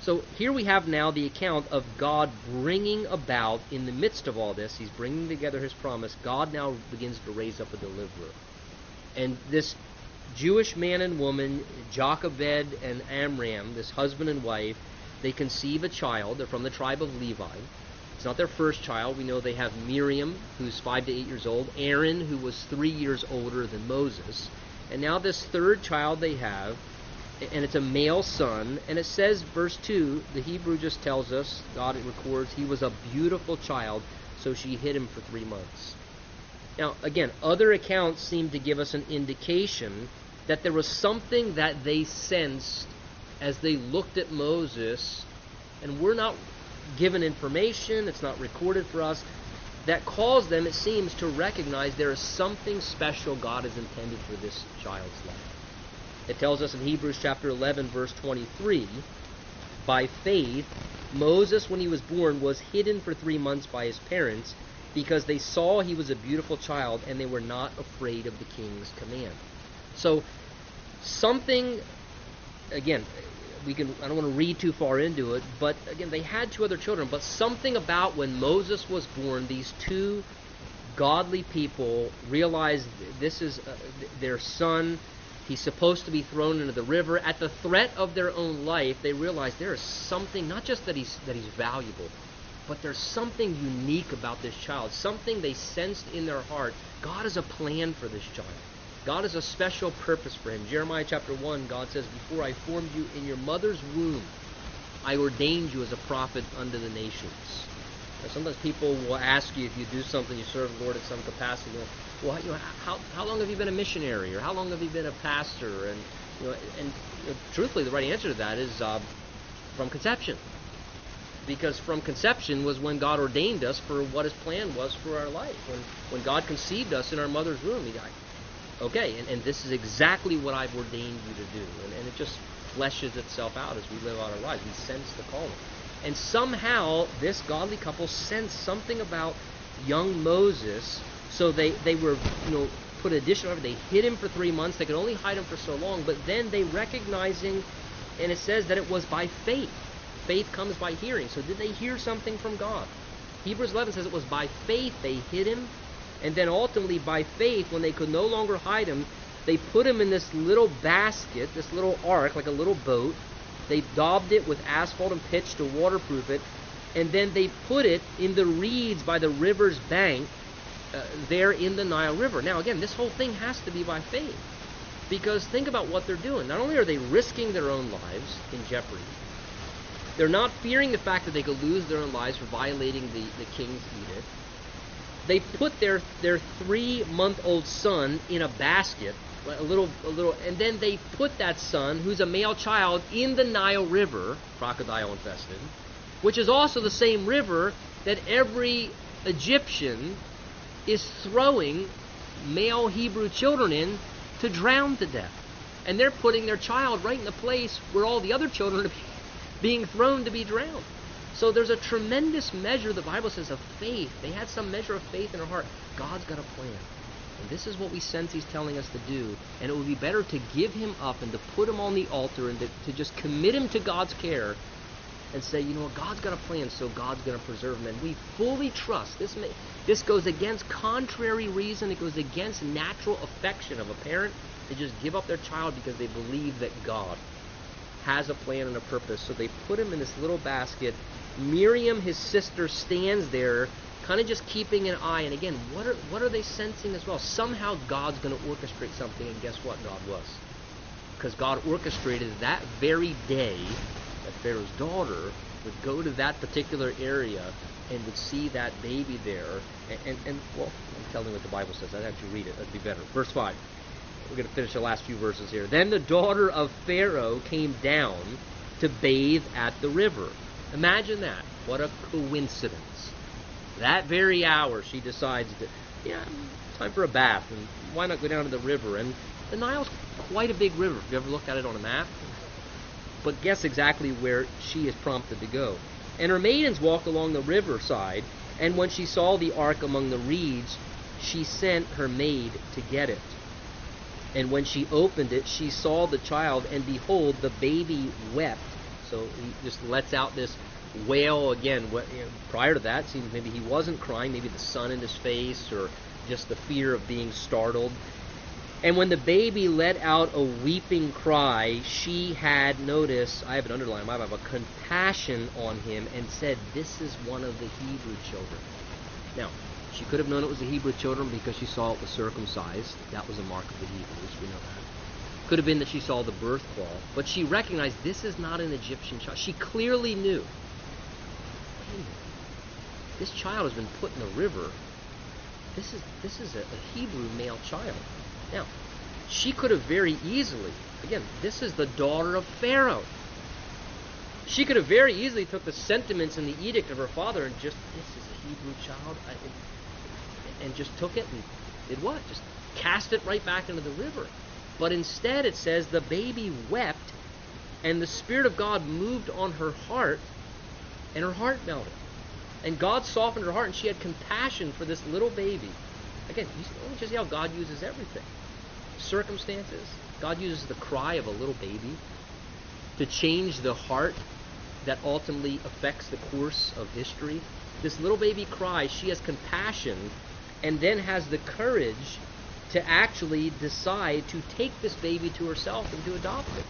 So here we have now the account of God bringing about, in the midst of all this, He's bringing together His promise. God now begins to raise up a deliverer. And this Jewish man and woman, Jochebed and Amram, this husband and wife, they conceive a child. They're from the tribe of Levi. It's not their first child. We know they have Miriam, who's five to eight years old, Aaron, who was three years older than Moses, and now this third child they have, and it's a male son, and it says, verse 2, the Hebrew just tells us, God records, he was a beautiful child, so she hid him for three months. Now, again, other accounts seem to give us an indication that there was something that they sensed as they looked at Moses, and we're not given information, it's not recorded for us, that caused them, it seems, to recognize there is something special God has intended for this child's life. It tells us in Hebrews chapter 11, verse 23 By faith, Moses, when he was born, was hidden for three months by his parents because they saw he was a beautiful child and they were not afraid of the king's command. So, something, again, we can I don't want to read too far into it, but again, they had two other children, but something about when Moses was born, these two godly people realized this is uh, their son He's supposed to be thrown into the river. At the threat of their own life, they realized there is something, not just that he's, that he's valuable, but there's something unique about this child, something they sensed in their heart. God has a plan for this child. God has a special purpose for him. Jeremiah chapter 1, God says, Before I formed you in your mother's womb, I ordained you as a prophet unto the nations. Now, sometimes people will ask you if you do something, you serve the Lord in some capacity. Well, you know, how, how long have you been a missionary, or how long have you been a pastor? And you know, and you know, truthfully, the right answer to that is uh, from conception, because from conception was when God ordained us for what His plan was for our life. When when God conceived us in our mother's womb, He died. Okay, and, and this is exactly what I've ordained you to do, and, and it just fleshes itself out as we live out our lives. We sense the calling. And somehow this godly couple sensed something about young Moses so they, they were, you know, put additional, effort. they hid him for three months. They could only hide him for so long. But then they recognizing, and it says that it was by faith. Faith comes by hearing. So did they hear something from God? Hebrews 11 says it was by faith they hid him. And then ultimately by faith, when they could no longer hide him, they put him in this little basket, this little ark, like a little boat. They daubed it with asphalt and pitch to waterproof it. And then they put it in the reeds by the river's bank uh, there in the Nile River. Now, again, this whole thing has to be by faith. Because think about what they're doing. Not only are they risking their own lives in jeopardy, they're not fearing the fact that they could lose their own lives for violating the, the king's edict. They put their, their three month old son in a basket, a little, a little, and then they put that son, who's a male child, in the Nile River, crocodile infested, which is also the same river that every Egyptian is throwing male Hebrew children in to drown to death. And they're putting their child right in the place where all the other children are <laughs> being thrown to be drowned. So there's a tremendous measure, the Bible says, of faith. They had some measure of faith in their heart. God's got a plan. And this is what we sense He's telling us to do. And it would be better to give Him up and to put Him on the altar and to, to just commit Him to God's care and say, you know what, God's got a plan, so God's going to preserve him. And we fully trust. This may, this goes against contrary reason. It goes against natural affection of a parent to just give up their child because they believe that God has a plan and a purpose. So they put him in this little basket. Miriam, his sister, stands there, kind of just keeping an eye. And again, what are what are they sensing as well? Somehow God's going to orchestrate something, and guess what? God was, because God orchestrated that very day that Pharaoh's daughter would go to that particular area and would see that baby there. And, and, and well, I'm telling you what the Bible says. I'd have to read it. That'd be better. Verse 5. We're going to finish the last few verses here. Then the daughter of Pharaoh came down to bathe at the river. Imagine that. What a coincidence. That very hour, she decides to, yeah, time for a bath, and why not go down to the river? And the Nile's quite a big river. if you ever looked at it on a map? but guess exactly where she is prompted to go. And her maidens walked along the riverside, and when she saw the ark among the reeds, she sent her maid to get it. And when she opened it, she saw the child, and behold, the baby wept. So he just lets out this wail again. Prior to that, seems maybe he wasn't crying, maybe the sun in his face, or just the fear of being startled. And when the baby let out a weeping cry, she had notice, I have an underline, I have a compassion on him and said, This is one of the Hebrew children. Now, she could have known it was the Hebrew children because she saw it was circumcised. That was a mark of the Hebrews, we know that. Could have been that she saw the birth claw, but she recognized this is not an Egyptian child. She clearly knew. This child has been put in the river. This is this is a, a Hebrew male child. Now, she could have very easily, again, this is the daughter of Pharaoh. She could have very easily took the sentiments and the edict of her father and just, this is a Hebrew child, and just took it and did what? Just cast it right back into the river. But instead it says the baby wept and the Spirit of God moved on her heart and her heart melted. And God softened her heart and she had compassion for this little baby. Again, you just see how God uses everything circumstances. God uses the cry of a little baby to change the heart that ultimately affects the course of history. This little baby cries, she has compassion, and then has the courage to actually decide to take this baby to herself and to adopt it.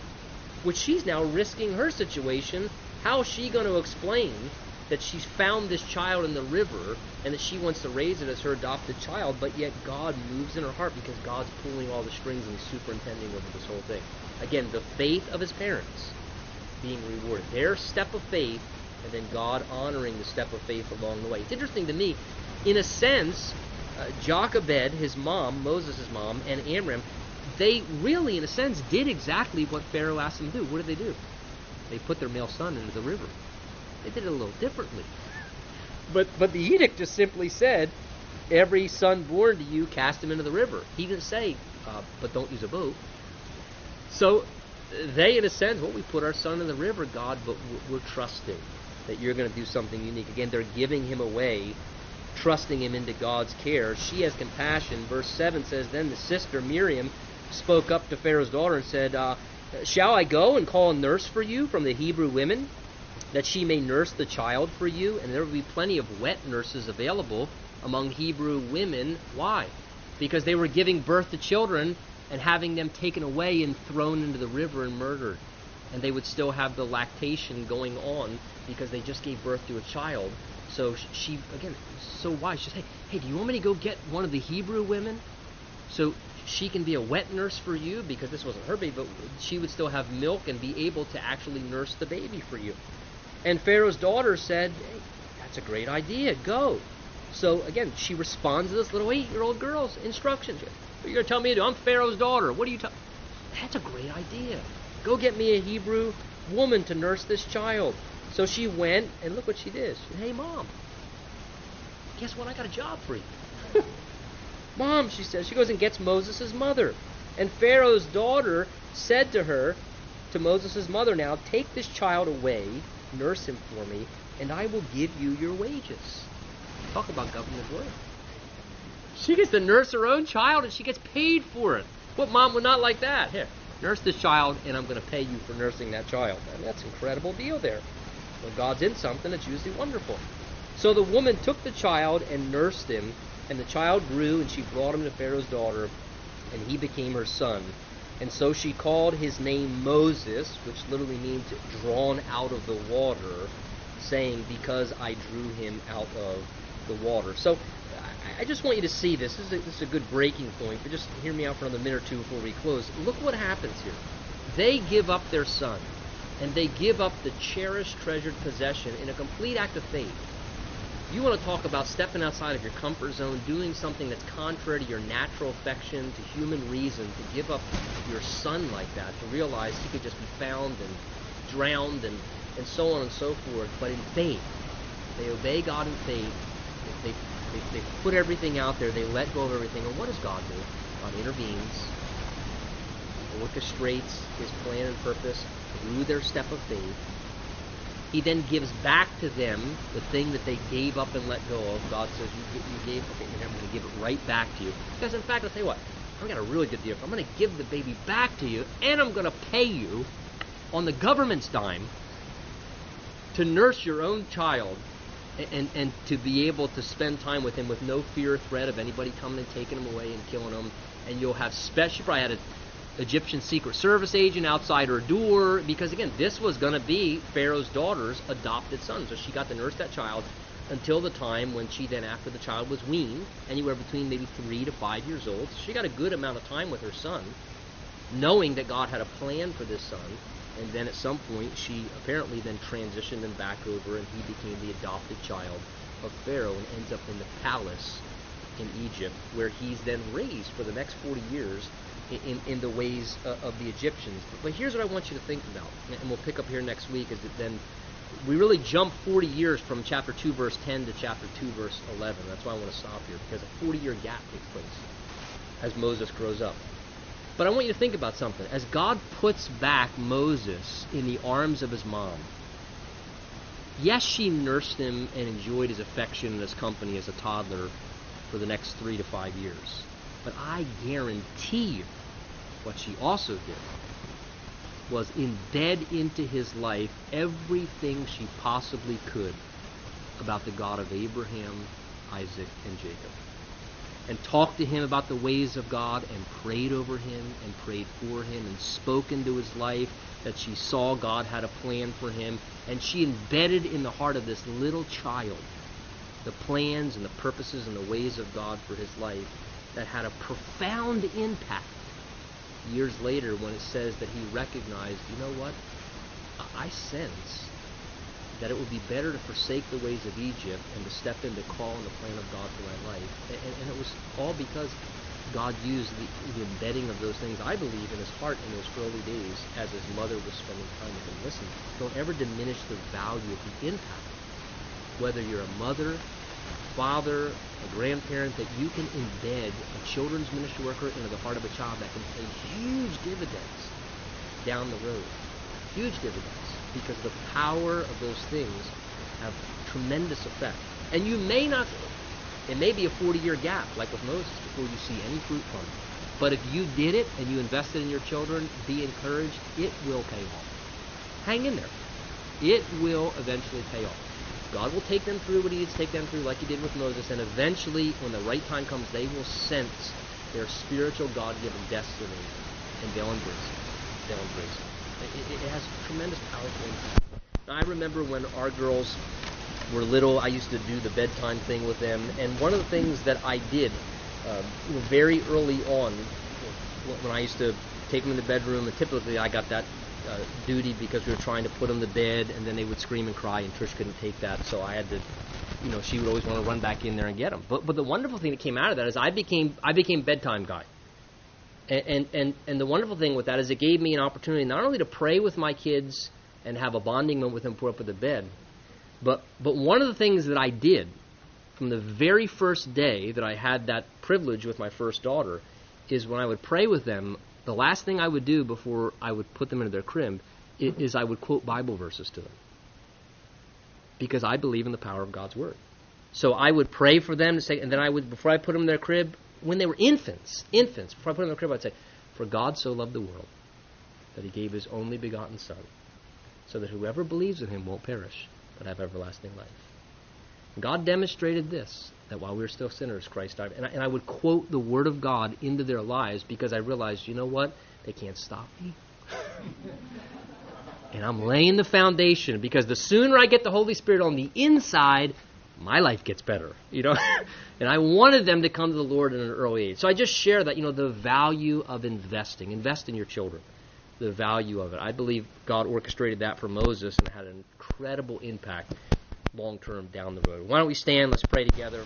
Which she's now risking her situation. How is she going to explain that she's found this child in the river and that she wants to raise it as her adopted child, but yet God moves in her heart because God's pulling all the strings and superintending over this whole thing. Again, the faith of his parents being rewarded. Their step of faith, and then God honoring the step of faith along the way. It's interesting to me, in a sense, uh, Jochebed, his mom, Moses' mom, and Amram, they really, in a sense, did exactly what Pharaoh asked them to do. What did they do? They put their male son into the river. They did it a little differently. But but the edict just simply said, every son born to you, cast him into the river. He didn't say, uh, but don't use a boat. So they, in a sense, well, we put our son in the river, God, but we're trusting that you're going to do something unique. Again, they're giving him away, trusting him into God's care. She has compassion. Verse 7 says, Then the sister, Miriam, spoke up to Pharaoh's daughter and said, uh, Shall I go and call a nurse for you from the Hebrew women, that she may nurse the child for you? And there will be plenty of wet nurses available among Hebrew women. Why? Because they were giving birth to children and having them taken away and thrown into the river and murdered. And they would still have the lactation going on because they just gave birth to a child. So she, again, so wise. She said, hey, hey, do you want me to go get one of the Hebrew women? So she can be a wet nurse for you because this wasn't her baby, but she would still have milk and be able to actually nurse the baby for you. And Pharaoh's daughter said, hey, that's a great idea. Go. So again, she responds to this little eight-year-old girl's instructions. You're going to tell me to do? I'm Pharaoh's daughter. What are you talking? That's a great idea. Go get me a Hebrew woman to nurse this child. So she went, and look what she did. She said, hey, Mom, guess what? I got a job for you. <laughs> Mom, she says, she goes and gets Moses' mother. And Pharaoh's daughter said to her, to Moses' mother now, take this child away, nurse him for me, and I will give you your wages. Talk about government work. She gets to nurse her own child and she gets paid for it. What mom would not like that? Here, nurse this child and I'm going to pay you for nursing that child. That's an incredible deal there. When God's in something, it's usually wonderful. So the woman took the child and nursed him, and the child grew, and she brought him to Pharaoh's daughter, and he became her son. And so she called his name Moses, which literally means drawn out of the water, saying, Because I drew him out of the water. So I just want you to see this. This is, a, this is a good breaking point, but just hear me out for another minute or two before we close. Look what happens here. They give up their son, and they give up the cherished, treasured possession in a complete act of faith. You want to talk about stepping outside of your comfort zone, doing something that's contrary to your natural affection, to human reason, to give up your son like that, to realize he could just be found and drowned and, and so on and so forth. But in faith, they obey God in faith. They, they, they put everything out there. They let go of everything. And what does God do? God intervenes, orchestrates His plan and purpose through their step of faith. He then gives back to them the thing that they gave up and let go of. God says, "You, you gave, okay, I'm going to give it right back to you." Because in fact, I'll tell you what, I've got a really good deal. I'm going to give the baby back to you, and I'm going to pay you on the government's dime to nurse your own child and, and to be able to spend time with him with no fear or threat of anybody coming and taking him away and killing him. And you'll have special, probably had an Egyptian Secret Service agent outside her door because, again, this was going to be Pharaoh's daughter's adopted son. So she got to nurse that child until the time when she then, after the child was weaned, anywhere between maybe three to five years old. She got a good amount of time with her son, knowing that God had a plan for this son and then at some point she apparently then transitioned him back over and he became the adopted child of Pharaoh and ends up in the palace in Egypt where he's then raised for the next 40 years in, in, the ways uh, of the Egyptians. But, but, here's what I want you to think about, and we'll pick up here next week, is that then we really jump 40 years from chapter 2 verse 10 to chapter 2 verse 11. That's why I want to stop here, because a 40 year gap takes place as Moses grows up. But I want you to think about something. As God puts back Moses in the arms of his mom, yes, she nursed him and enjoyed his affection and his company as a toddler for the next three to five years. But I guarantee you, what she also did was embed into his life everything she possibly could about the God of Abraham, Isaac, and Jacob. and talked to him about the ways of God and prayed over him and prayed for him and spoke into his life that she saw God had a plan for him and she embedded in the heart of this little child the plans and the purposes and the ways of God for his life that had a profound impact years later when it says that he recognized, you know what? I sense that it would be better to forsake the ways of Egypt and to step into call and the plan of God for my life. And, and, it was all because God used the, the, embedding of those things, I believe, in his heart in those early days as his mother was spending time with him. Listen, don't ever diminish the value of the impact. Whether you're a mother, father, a grandparent, that you can embed a children's ministry worker into the heart of a child that can pay huge dividends down the road. Huge dividends because the power of those things have tremendous effect. And you may not, it may be a 40 year gap, like with Moses, before you see any fruit from it. But if you did it and you invested in your children, be encouraged, it will pay off. Hang in there. It will eventually pay off. God will take them through what He needs to take them through, like He did with Moses, and eventually, when the right time comes, they will sense their spiritual God given destiny, and they'll embrace it. They'll embrace it. It, it, has tremendous powerful impact. I remember when our girls were little, I used to do the bedtime thing with them, and one of the things that I did uh, very early on, when I used to take them in the bedroom, and typically I got that uh, duty because we were trying to put them to bed, and then they would scream and cry, and Trish couldn't take that, so I had to, you know, she would always want to run back in there and get them. But but the wonderful thing that came out of that is I became I became bedtime guy. And, and, and the wonderful thing with that is it gave me an opportunity not only to pray with my kids and have a bonding moment with them before up at the bed, but, but one of the things that I did from the very first day that I had that privilege with my first daughter is when I would pray with them, the last thing I would do before I would put them into their crib is I would quote Bible verses to them. Because I believe in the power of God's Word. So I would pray for them to say, and then I would, before I put them in their crib, when they were infants, infants, before I put them in the crib, I'd say, For God so loved the world that he gave his only begotten Son, so that whoever believes in him won't perish, but have everlasting life. God demonstrated this, that while we were still sinners, Christ died. And I, and I would quote the Word of God into their lives because I realized, you know what? They can't stop me. <laughs> and I'm laying the foundation because the sooner I get the Holy Spirit on the inside, my life gets better, you know. <laughs> and I wanted them to come to the Lord in an early age. So I just share that, you know, the value of investing. Invest in your children. The value of it. I believe God orchestrated that for Moses and had an incredible impact long term down the road. Why don't we stand? Let's pray together.